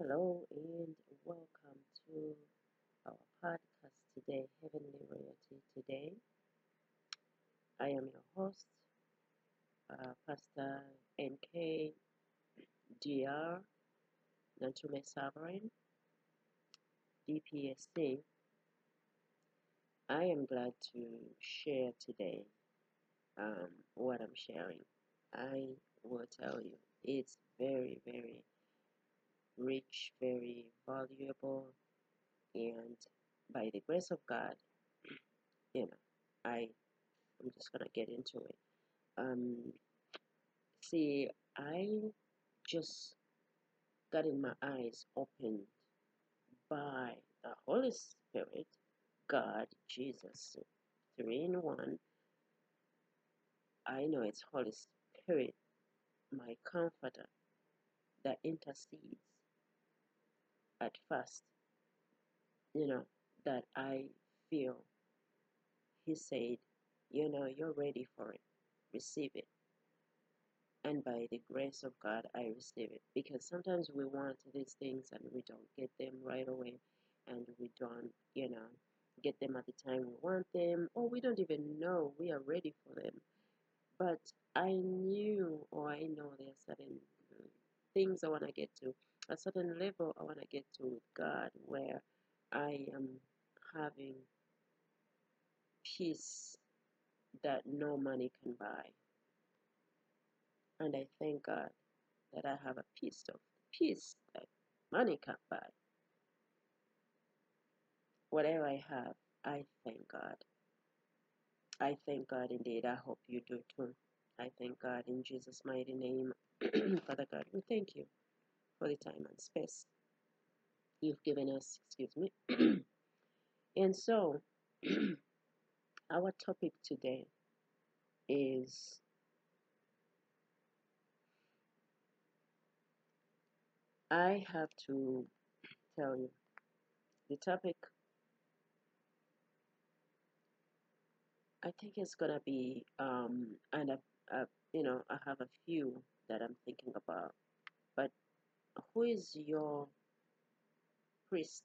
Hello and welcome to our podcast today, Heavenly Royalty Today. I am your host, uh, Pastor NK DR Nantume Sovereign, DPSC. I am glad to share today um, what I'm sharing. I will tell you, it's very, very rich, very valuable, and by the grace of God, you know, I I'm just gonna get into it. Um, see, I just got in my eyes opened by the Holy Spirit, God, Jesus, three in one. I know it's Holy Spirit, my comforter, that intercedes at first, you know, that I feel He said, you know, you're ready for it. Receive it. And by the grace of God, I receive it. Because sometimes we want these things and we don't get them right away. And we don't, you know, get them at the time we want them. Or we don't even know we are ready for them. But I knew or I know there are certain things I want to get to, a certain level I want to get to with God where I am having peace that no money can buy. And I thank God that I have a piece of peace that money can't buy. Whatever I have, I thank God. I thank God indeed. I hope you do too. I thank God in Jesus' mighty name. Father God, we thank you for the time and space you've given us. Excuse me. and so, our topic today is I have to tell you the topic I think it's gonna be um and you know I have a few that I'm thinking about but who is your priest?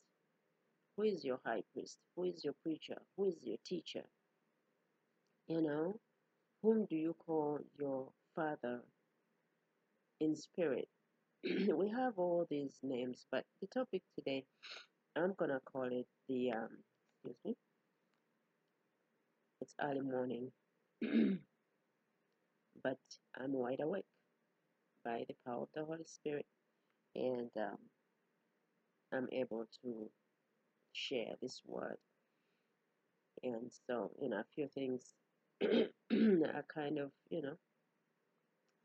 Who is your high priest? Who is your preacher? Who is your teacher? You know whom do you call your father in spirit? We have all these names but the topic today I'm gonna call it the um excuse me it's early morning but I'm wide awake by the power of the Holy Spirit and um, I'm able to share this word. And so, you know, a few things are kind of, you know,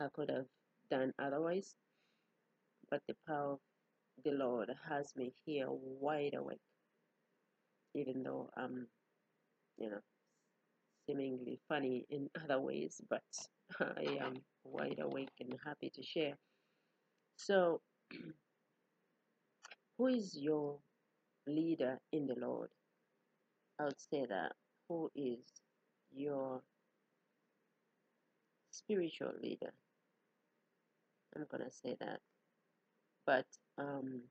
I could have done otherwise, but the power of the Lord has me here wide awake, even though I'm, you know, seemingly funny in other ways, but I am wide awake and happy to share. So, who is your leader in the Lord? I would say that. Who is your spiritual leader? I'm gonna say that. But um,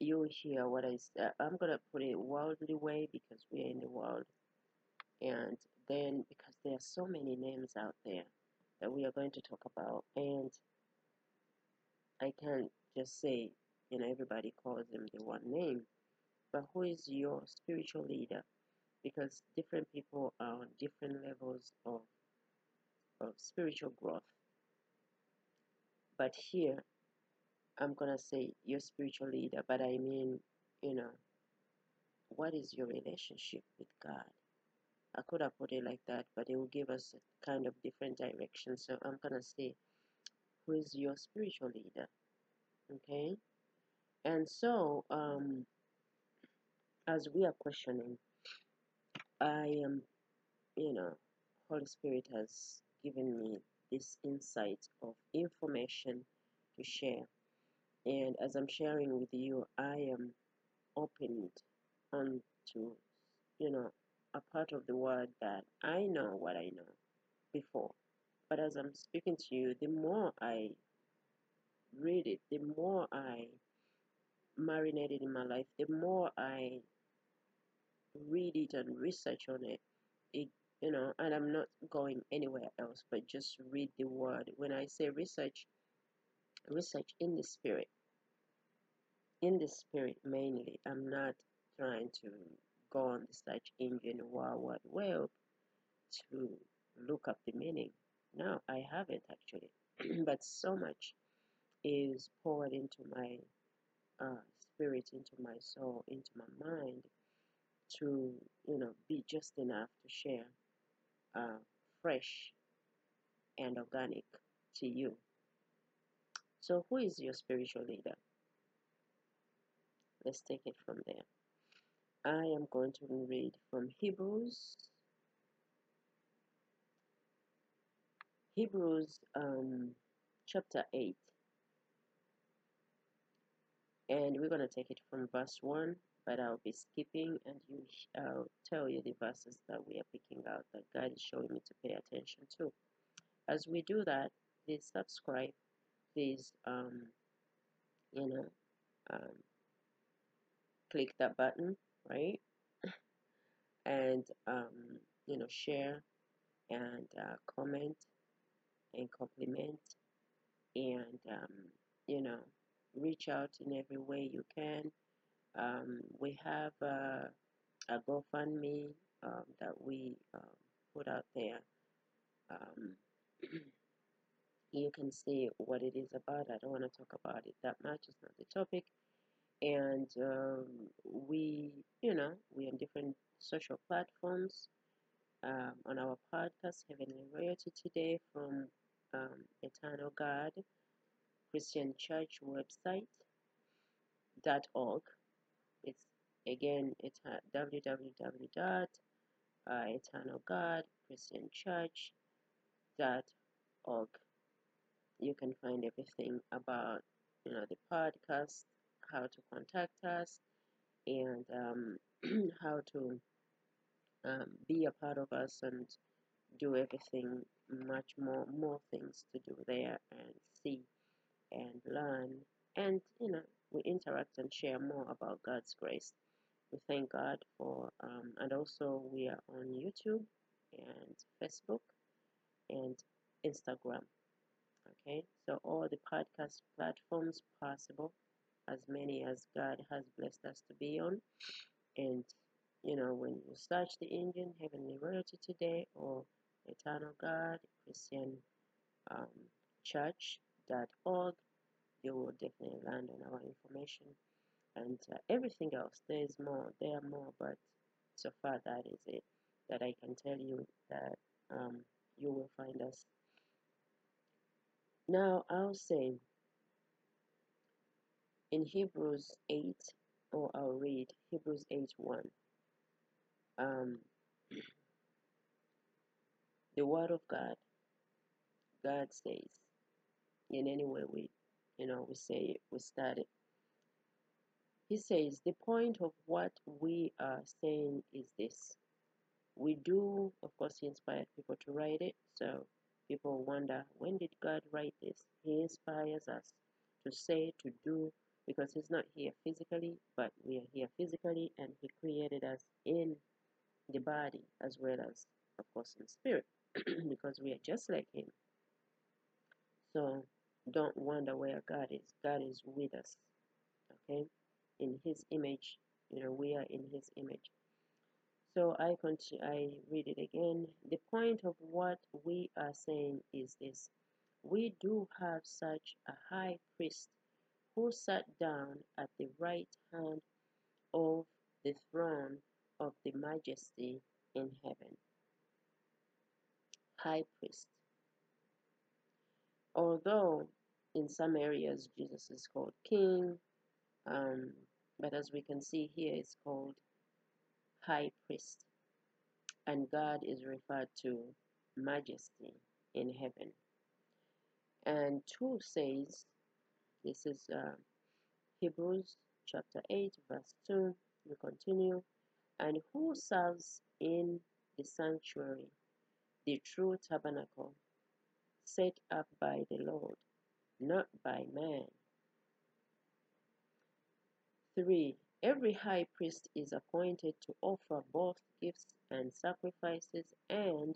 you hear what I said. I'm gonna put it worldly way because we're in the world, and then because there are so many names out there that we are going to talk about, and I can't just say you know everybody calls them the one name, but who is your spiritual leader? Because different people are on different levels of of spiritual growth. But here I'm gonna say your spiritual leader, but I mean, you know, what is your relationship with God? I could have put it like that, but it will give us a kind of different direction. So I'm gonna say, who is your spiritual leader? Okay, and so um, as we are questioning, I am, you know, Holy Spirit has given me this insight of information to share, and as I'm sharing with you, I am opened onto, you know, a part of the word that I know what I know before. But as I'm speaking to you, the more I read it, the more I marinate it in my life, the more I read it and research on it, it you know, and I'm not going anywhere else but just read the word. When I say research, research in the spirit. In the spirit mainly. I'm not trying to go on the search engine World Wide Web to look up the meaning. No, I haven't actually. but so much is poured into my uh, spirit, into my soul, into my mind to, you know, be just enough to share uh, fresh and organic to you. So, who is your spiritual leader? Let's take it from there. I am going to read from Hebrews. Hebrews um, chapter 8. And we're going to take it from verse 1, but I'll be skipping and you, I'll tell you the verses that we are picking out that God is showing me to pay attention to. As we do that, please subscribe. Please, um, you know, um, click that button, right? and, um, you know, share and uh, comment and compliment and, um, you know, reach out in every way you can. Um, we have uh, a GoFundMe um, that we um, put out there. Um, you can see what it is about. I don't want to talk about it that much. It's not the topic. And um, we, you know, we're on different social platforms. Um, on our podcast, Heavenly Royalty today from um, Eternal God Christian Church website dot org. It's again it's www dot uh, dot org. You can find everything about you know the podcast, how to contact us, and um, how to um, be a part of us and do everything much more more things to do there and see and learn and you know we interact and share more about God's grace. We thank God for um, and also we are on YouTube and Facebook and Instagram. Okay, so all the podcast platforms possible, as many as God has blessed us to be on, and you know when you search the engine Heavenly Royalty today or Eternal God Christian um, Church.org you will definitely land on our information. And uh, everything else there is more there are more but so far that is it that i can tell you that um, you will find us. Now i'll say in hebrews 8 or i'll read hebrews 8 1 um, the word of god god says in any way we you know we say it we start it He says, The point of what we are saying is this. We do, of course, he inspired people to write it. So people wonder, when did God write this? He inspires us to say, to do, because he's not here physically, but we are here physically, and he created us in the body as well as, of course, in spirit, because we are just like him. So don't wonder where God is. God is with us. Okay? in his image you know we are in his image so i continue i read it again the point of what we are saying is this we do have such a high priest who sat down at the right hand of the throne of the majesty in heaven high priest although in some areas jesus is called king um, but as we can see here, it's called high priest. And God is referred to majesty in heaven. And 2 says, this is uh, Hebrews chapter 8, verse 2. We continue. And who serves in the sanctuary, the true tabernacle, set up by the Lord, not by man. 3. Every high priest is appointed to offer both gifts and sacrifices, and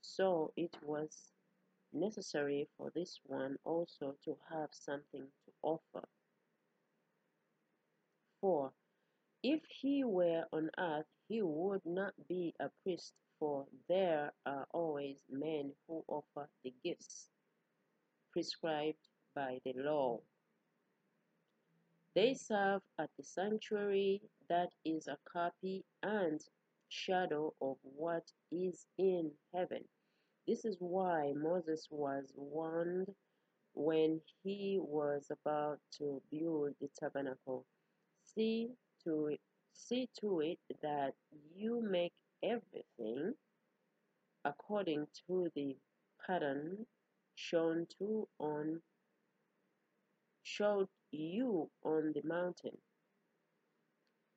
so it was necessary for this one also to have something to offer. 4. If he were on earth, he would not be a priest, for there are always men who offer the gifts prescribed by the law. They serve at the sanctuary that is a copy and shadow of what is in heaven. This is why Moses was warned when he was about to build the tabernacle. See to see to it that you make everything according to the pattern shown to on showed you on the mountain.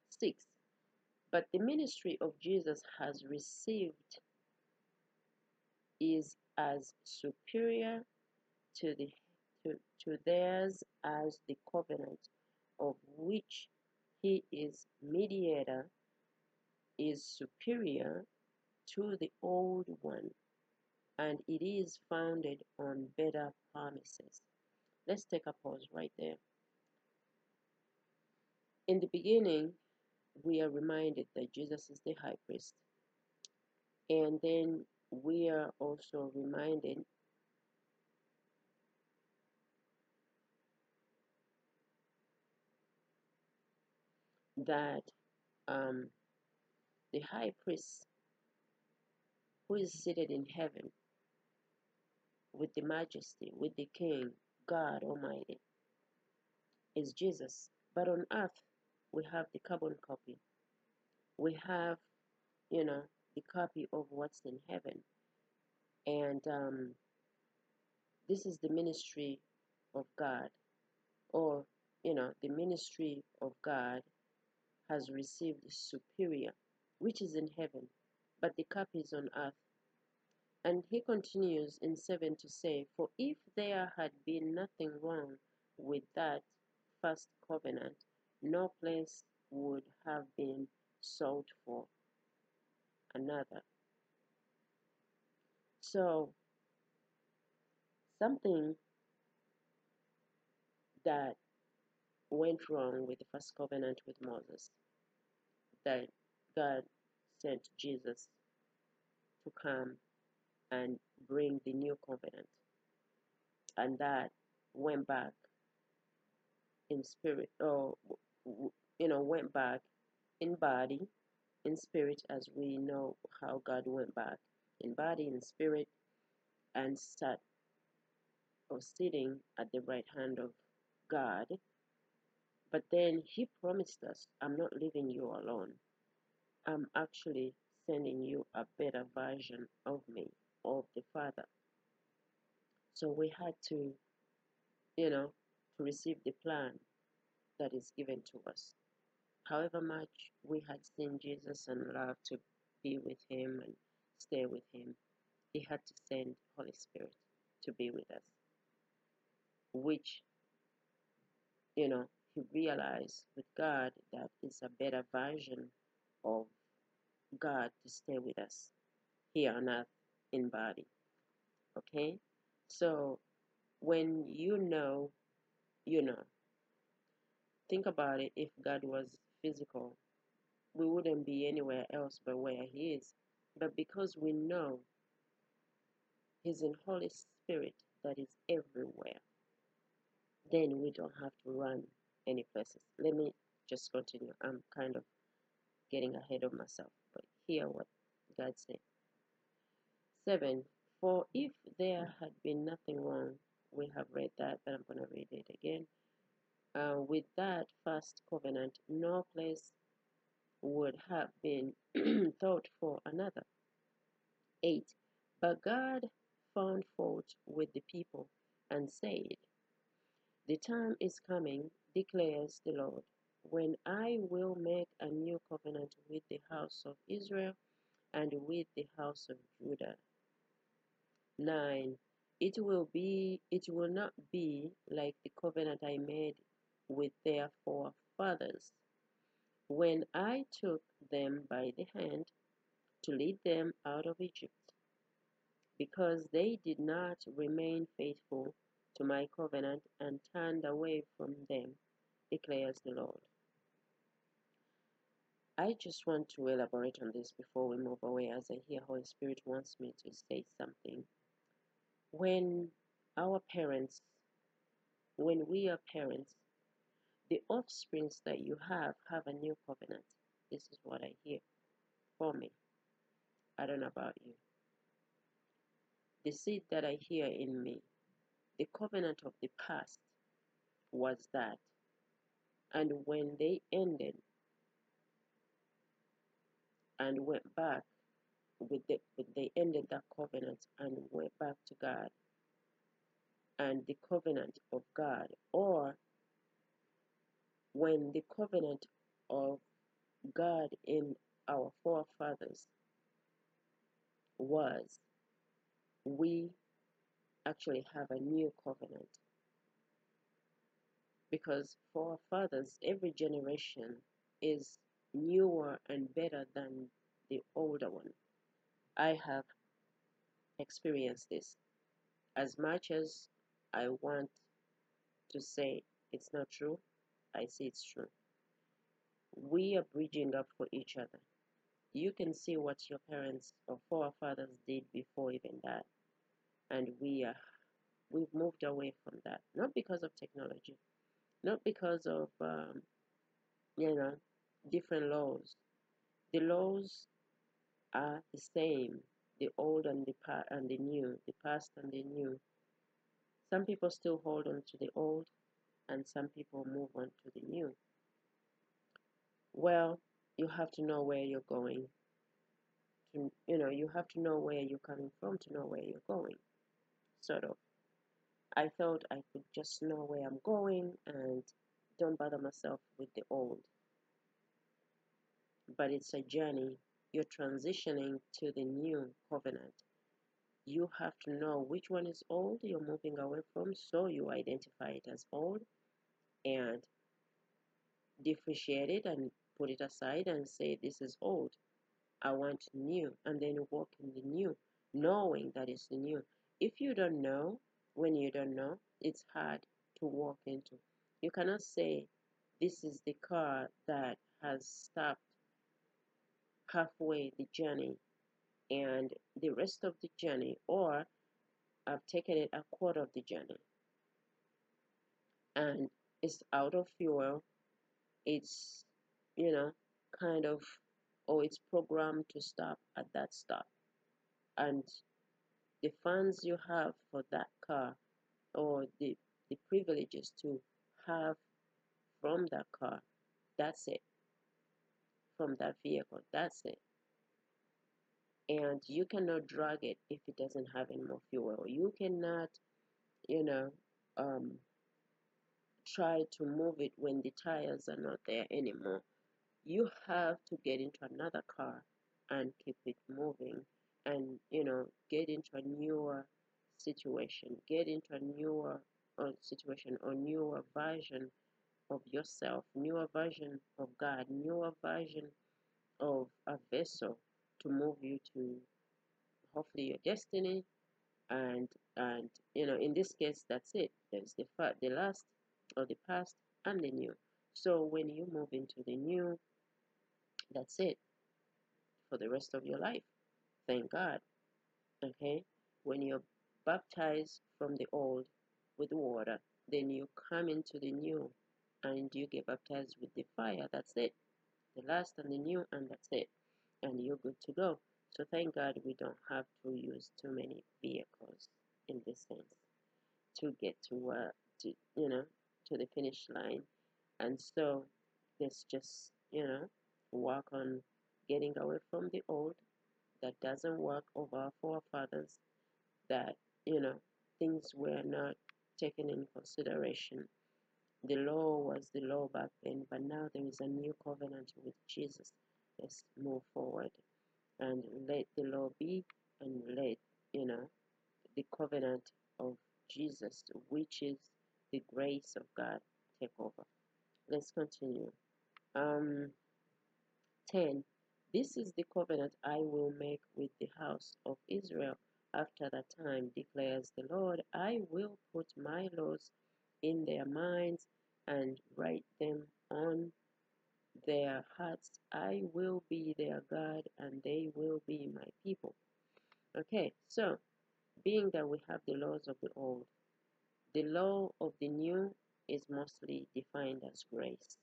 6. But the ministry of Jesus has received is as superior to the to, to theirs as the covenant of which he is mediator is superior to the old one and it is founded on better promises. Let's take a pause right there. In the beginning, we are reminded that Jesus is the high priest. And then we are also reminded that um, the high priest who is seated in heaven with the majesty, with the king, God Almighty, is Jesus. But on earth, we have the carbon copy. We have, you know, the copy of what's in heaven. And um, this is the ministry of God, or, you know, the ministry of God has received superior, which is in heaven, but the cup is on earth. And he continues in 7 to say, For if there had been nothing wrong with that first covenant, no place would have been sought for another. So, something that went wrong with the first covenant with Moses, that God sent Jesus to come and bring the new covenant. And that went back in spirit, or, you know, went back in body, in spirit, as we know how God went back in body, in spirit, and sat or sitting at the right hand of God. But then He promised us, I'm not leaving you alone. I'm actually sending you a better version of me, of the Father. So we had to, you know, to receive the plan that is given to us. However much we had seen Jesus and loved to be with Him and stay with Him, He had to send Holy Spirit to be with us, which, you know, He realized with God that is a better version of God to stay with us here on earth in body. Okay? So when you know, you know. Think about it if God was physical, we wouldn't be anywhere else but where He is. But because we know He's in Holy Spirit that is everywhere, then we don't have to run any places. Let me just continue. I'm kind of getting ahead of myself, but hear what God said. 7. For if there had been nothing wrong, we have read that, but I'm going to read it again. Uh, with that first covenant, no place would have been thought for another. 8. But God found fault with the people and said, The time is coming, declares the Lord, when I will make a new covenant with the house of Israel and with the house of Judah. 9. It will be it will not be like the covenant I made with their forefathers when I took them by the hand to lead them out of Egypt, because they did not remain faithful to my covenant and turned away from them, declares the Lord. I just want to elaborate on this before we move away as I hear Holy Spirit wants me to say something. When our parents, when we are parents, the offsprings that you have have a new covenant. This is what I hear for me. I don't know about you. The seed that I hear in me, the covenant of the past was that. And when they ended and went back with the, they ended that covenant and went back to God and the covenant of God, or when the covenant of God in our forefathers was, we actually have a new covenant. Because for our fathers, every generation is newer and better than the older one. I have experienced this. As much as I want to say it's not true, I say it's true. We are bridging up for each other. You can see what your parents or forefathers did before even that. And we are we've moved away from that. Not because of technology, not because of um, you know different laws. The laws are the same, the old and the pa- and the new, the past and the new. Some people still hold on to the old, and some people move on to the new. Well, you have to know where you're going. To, you know, you have to know where you're coming from to know where you're going. Sort of. I thought I could just know where I'm going and don't bother myself with the old. But it's a journey. You're transitioning to the new covenant. You have to know which one is old you're moving away from, so you identify it as old and differentiate it and put it aside and say, This is old. I want new. And then walk in the new, knowing that it's the new. If you don't know, when you don't know, it's hard to walk into. You cannot say, This is the car that has stopped halfway the journey and the rest of the journey, or I've taken it a quarter of the journey and it's out of fuel. It's, you know, kind of, or it's programmed to stop at that stop. And the funds you have for that car or the, the privileges to have from that car, that's it. From that vehicle, that's it. And you cannot drag it if it doesn't have any more fuel. You cannot, you know, um, try to move it when the tires are not there anymore. You have to get into another car and keep it moving and, you know, get into a newer situation, get into a newer uh, situation or newer version of yourself, newer version of God, newer version of a vessel to move you to hopefully your destiny and and you know in this case that's it. There's the fa- the last or the past and the new. So when you move into the new that's it for the rest of your life thank god okay? When you're baptized from the old with water then you come into the new and you get baptized with the fire. That's it. The last and the new and that's it. And you're good to go. So thank god we don't have to use too many vehicles in this sense to get to uh, to you know to the finish line. And so let's just you know work on getting away from the old that doesn't work of our forefathers that you know things were not taken in consideration the law was the law back then but now there is a new covenant with jesus let's move forward and let the law be and let you know the covenant of Jesus, which is the grace of God, take over. Let's continue. Um, 10. This is the covenant I will make with the house of Israel after that time, declares the Lord. I will put my laws in their minds and write them on their hearts. I will be their God and they will be my people. Okay, so being that we have the laws of the old, the law of the new is mostly defined as grace.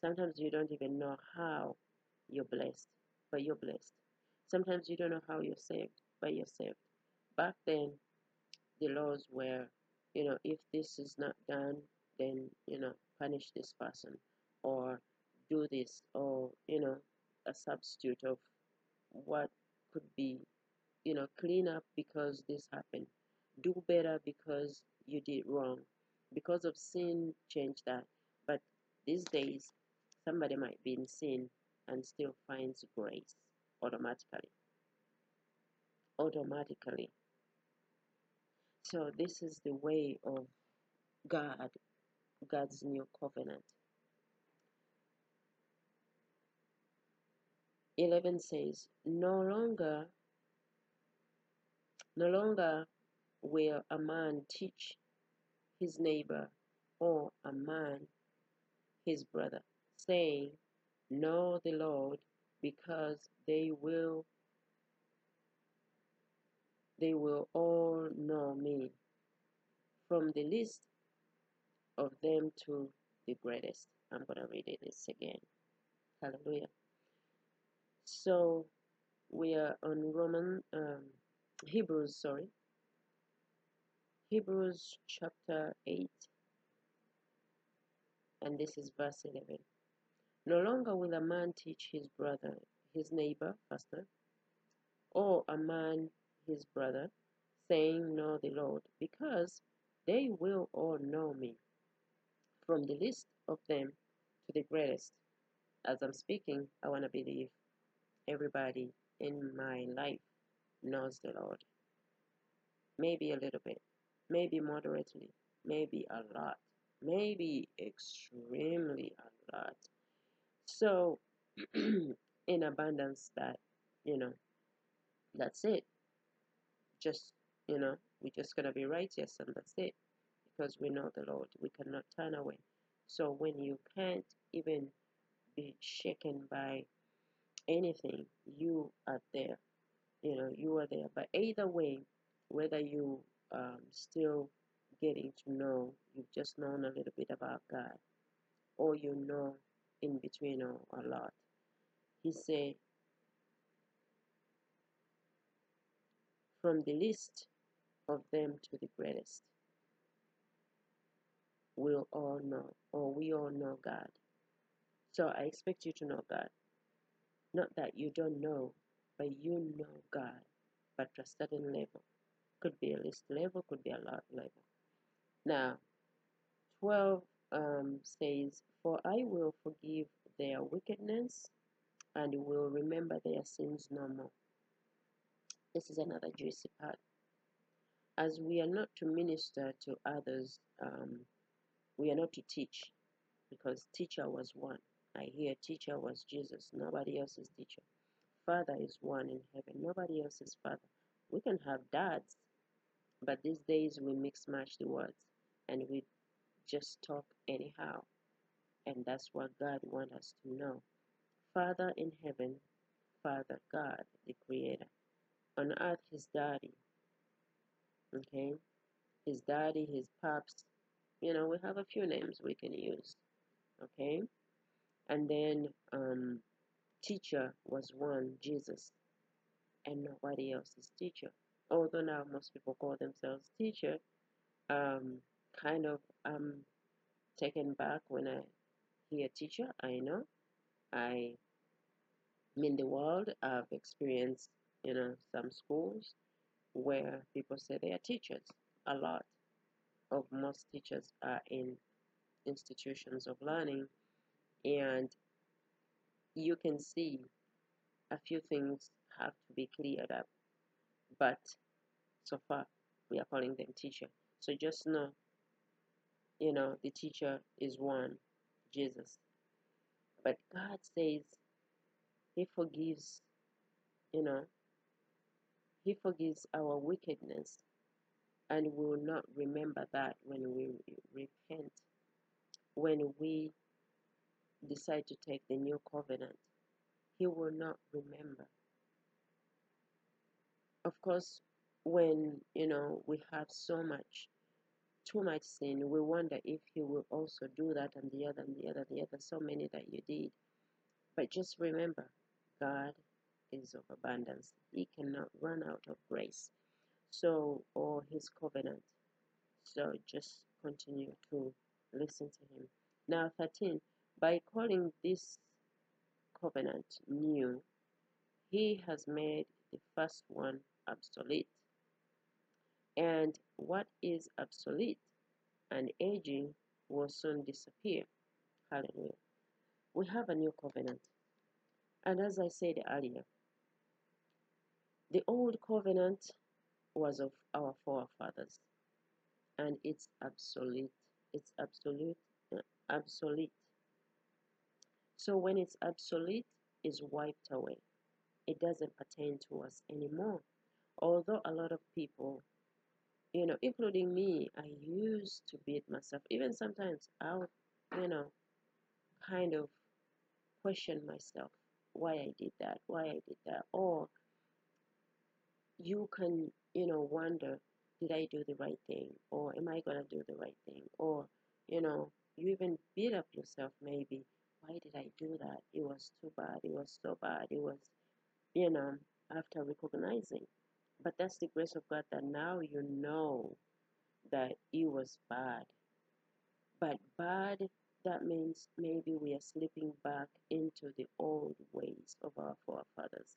Sometimes you don't even know how you're blessed, but you're blessed. Sometimes you don't know how you're saved, but you're saved. Back then, the laws were, you know, if this is not done, then, you know, punish this person or do this or, you know, a substitute of what could be, you know, clean up because this happened. Do better because you did wrong. Because of sin, change that. But these days, somebody might be in sin and still finds grace automatically. Automatically. So this is the way of God, God's new covenant. 11 says, No longer, no longer will a man teach his neighbor or a man his brother, saying, Know the Lord, because they will they will all know me, from the least of them to the greatest. I'm gonna read it this again. Hallelujah. So we are on Roman um, Hebrews, sorry. Hebrews chapter 8, and this is verse 11. No longer will a man teach his brother, his neighbor, pastor, or a man his brother, saying, Know the Lord, because they will all know me, from the least of them to the greatest. As I'm speaking, I want to believe everybody in my life knows the Lord. Maybe a little bit, maybe moderately, maybe a lot, maybe extremely. So, in abundance, that, you know, that's it. Just, you know, we're just going to be righteous and that's it. Because we know the Lord. We cannot turn away. So, when you can't even be shaken by anything, you are there. You know, you are there. But either way, whether you um, still getting to know, you've just known a little bit about God, or you know in between or a lot. He said, from the least of them to the greatest, we'll all know, or we all know God. So I expect you to know God. Not that you don't know, but you know God, but to a certain level. Could be a least level, could be a lot level. Now, 12 um, says, For I will forgive their wickedness and will remember their sins no more. This is another juicy part. As we are not to minister to others, um, we are not to teach, because teacher was one. I hear teacher was Jesus. Nobody else is teacher. Father is one in heaven. Nobody else is father. We can have dads, but these days we mix match the words and we just talk anyhow. And that's what God wants us to know. Father in heaven, Father God, the Creator. On earth, His daddy. Okay? His daddy, His pops. You know, we have a few names we can use. Okay? And then um, teacher was one, Jesus, and nobody else is teacher. Although now most people call themselves teacher, um, kind of um, taken back when I hear teacher. I know I in the world I've experienced, you know, some schools where people say they are teachers. A lot of most teachers are in institutions of learning, and you can see a few things have to be cleared up. But so far, we are calling them teacher. So just know You know, the teacher is one, Jesus. But God says He forgives, you know, He forgives our wickedness and we will not remember that when we repent, when we decide to take the new covenant. He will not remember. Of course, when you know we have so much too much sin, we wonder if he will also do that and the other and the other and the other, so many that you did. But just remember, God is of abundance. He cannot run out of grace. So, or his covenant. So just continue to listen to him. Now, 13. By calling this covenant new, he has made the first one obsolete. And what is obsolete and aging will soon disappear. Hallelujah. We have a new covenant. And as I said earlier, the old covenant was of our forefathers and it's obsolete. It's absolute, uh, obsolete. So when it's obsolete, it's wiped away. It doesn't pertain to us anymore. Although a lot of people, you know, including me, I used to beat myself. Even sometimes I would, you know, kind of question myself why I did that, why I did that. Or you can, you know, wonder, did I do the right thing? Or am I going to do the right thing? Or, you know, you even beat up yourself maybe. Why did I do that? It was too bad. It was so bad. It was, you know, after recognizing. But that's the grace of God that now you know that it was bad. But bad, that means maybe we are slipping back into the old ways of our forefathers.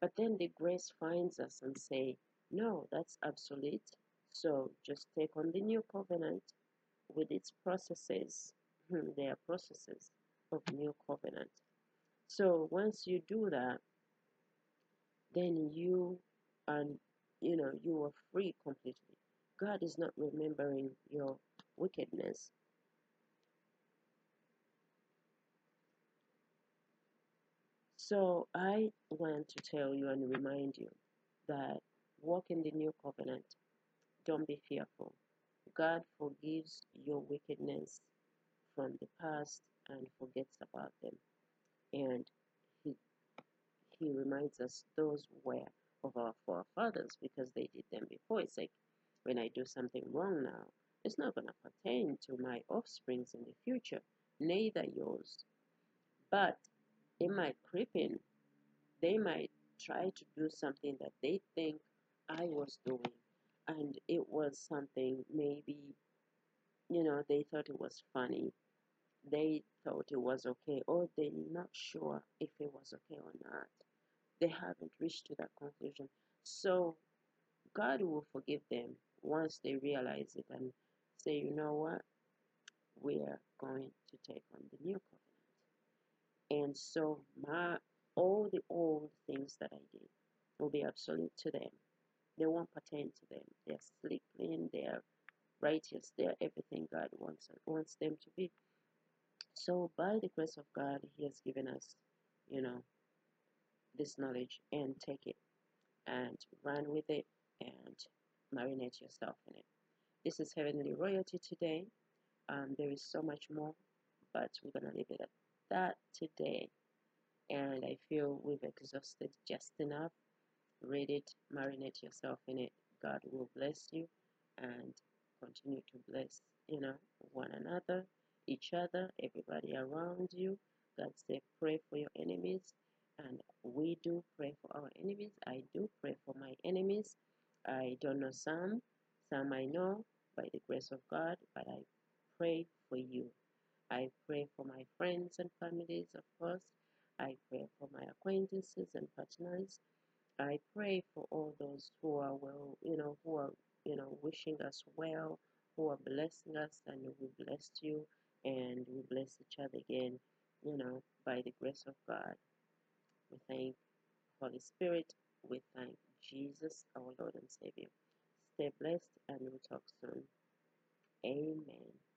But then the grace finds us and say, no, that's obsolete. So just take on the new covenant with its processes. Hmm, there are processes of new covenant. So once you do that, then you and you know you are free completely. God is not remembering your wickedness. So I want to tell you and remind you that walk in the new covenant. Don't be fearful. God forgives your wickedness from the past and forgets about them. And He reminds us those were of our forefathers because they did them before. It's like when I do something wrong now, it's not going to pertain to my offsprings in the future, neither yours. But it might creep in. They might try to do something that they think I was doing, and it was something maybe, you know, they thought it was funny. They thought it was okay, or they're not sure if it was okay or not. They haven't reached to that conclusion. So God will forgive them once they realize it and say, you know what, we are going to take on the new covenant. And so my all the old things that I did will be obsolete to them. They won't pertain to them. They're sleek clean, they're righteous, they're everything God wants wants them to be. So by the grace of God, He has given us, you know, this knowledge and take it and run with it and marinate yourself in it. This is Heavenly Royalty today. Um, there is so much more, but we're going to leave it at that today. And I feel we've exhausted just enough. Read it, marinate yourself in it. God will bless you and continue to bless, you know, one another, each other, everybody around you. God said, pray for your enemies. And we do pray for our enemies. I do pray for my enemies. I don't know some, some I know by the grace of God, but I pray for you. I pray for my friends and families, of course. I pray for my acquaintances and partners. I pray for all those who are well, you know, who are, you know, wishing us well, who are blessing us, and we bless you, and we bless each other again, you know, by the grace of God. We thank Holy Spirit. We thank Jesus, our Lord and Savior. Stay blessed, and we'll talk soon. Amen.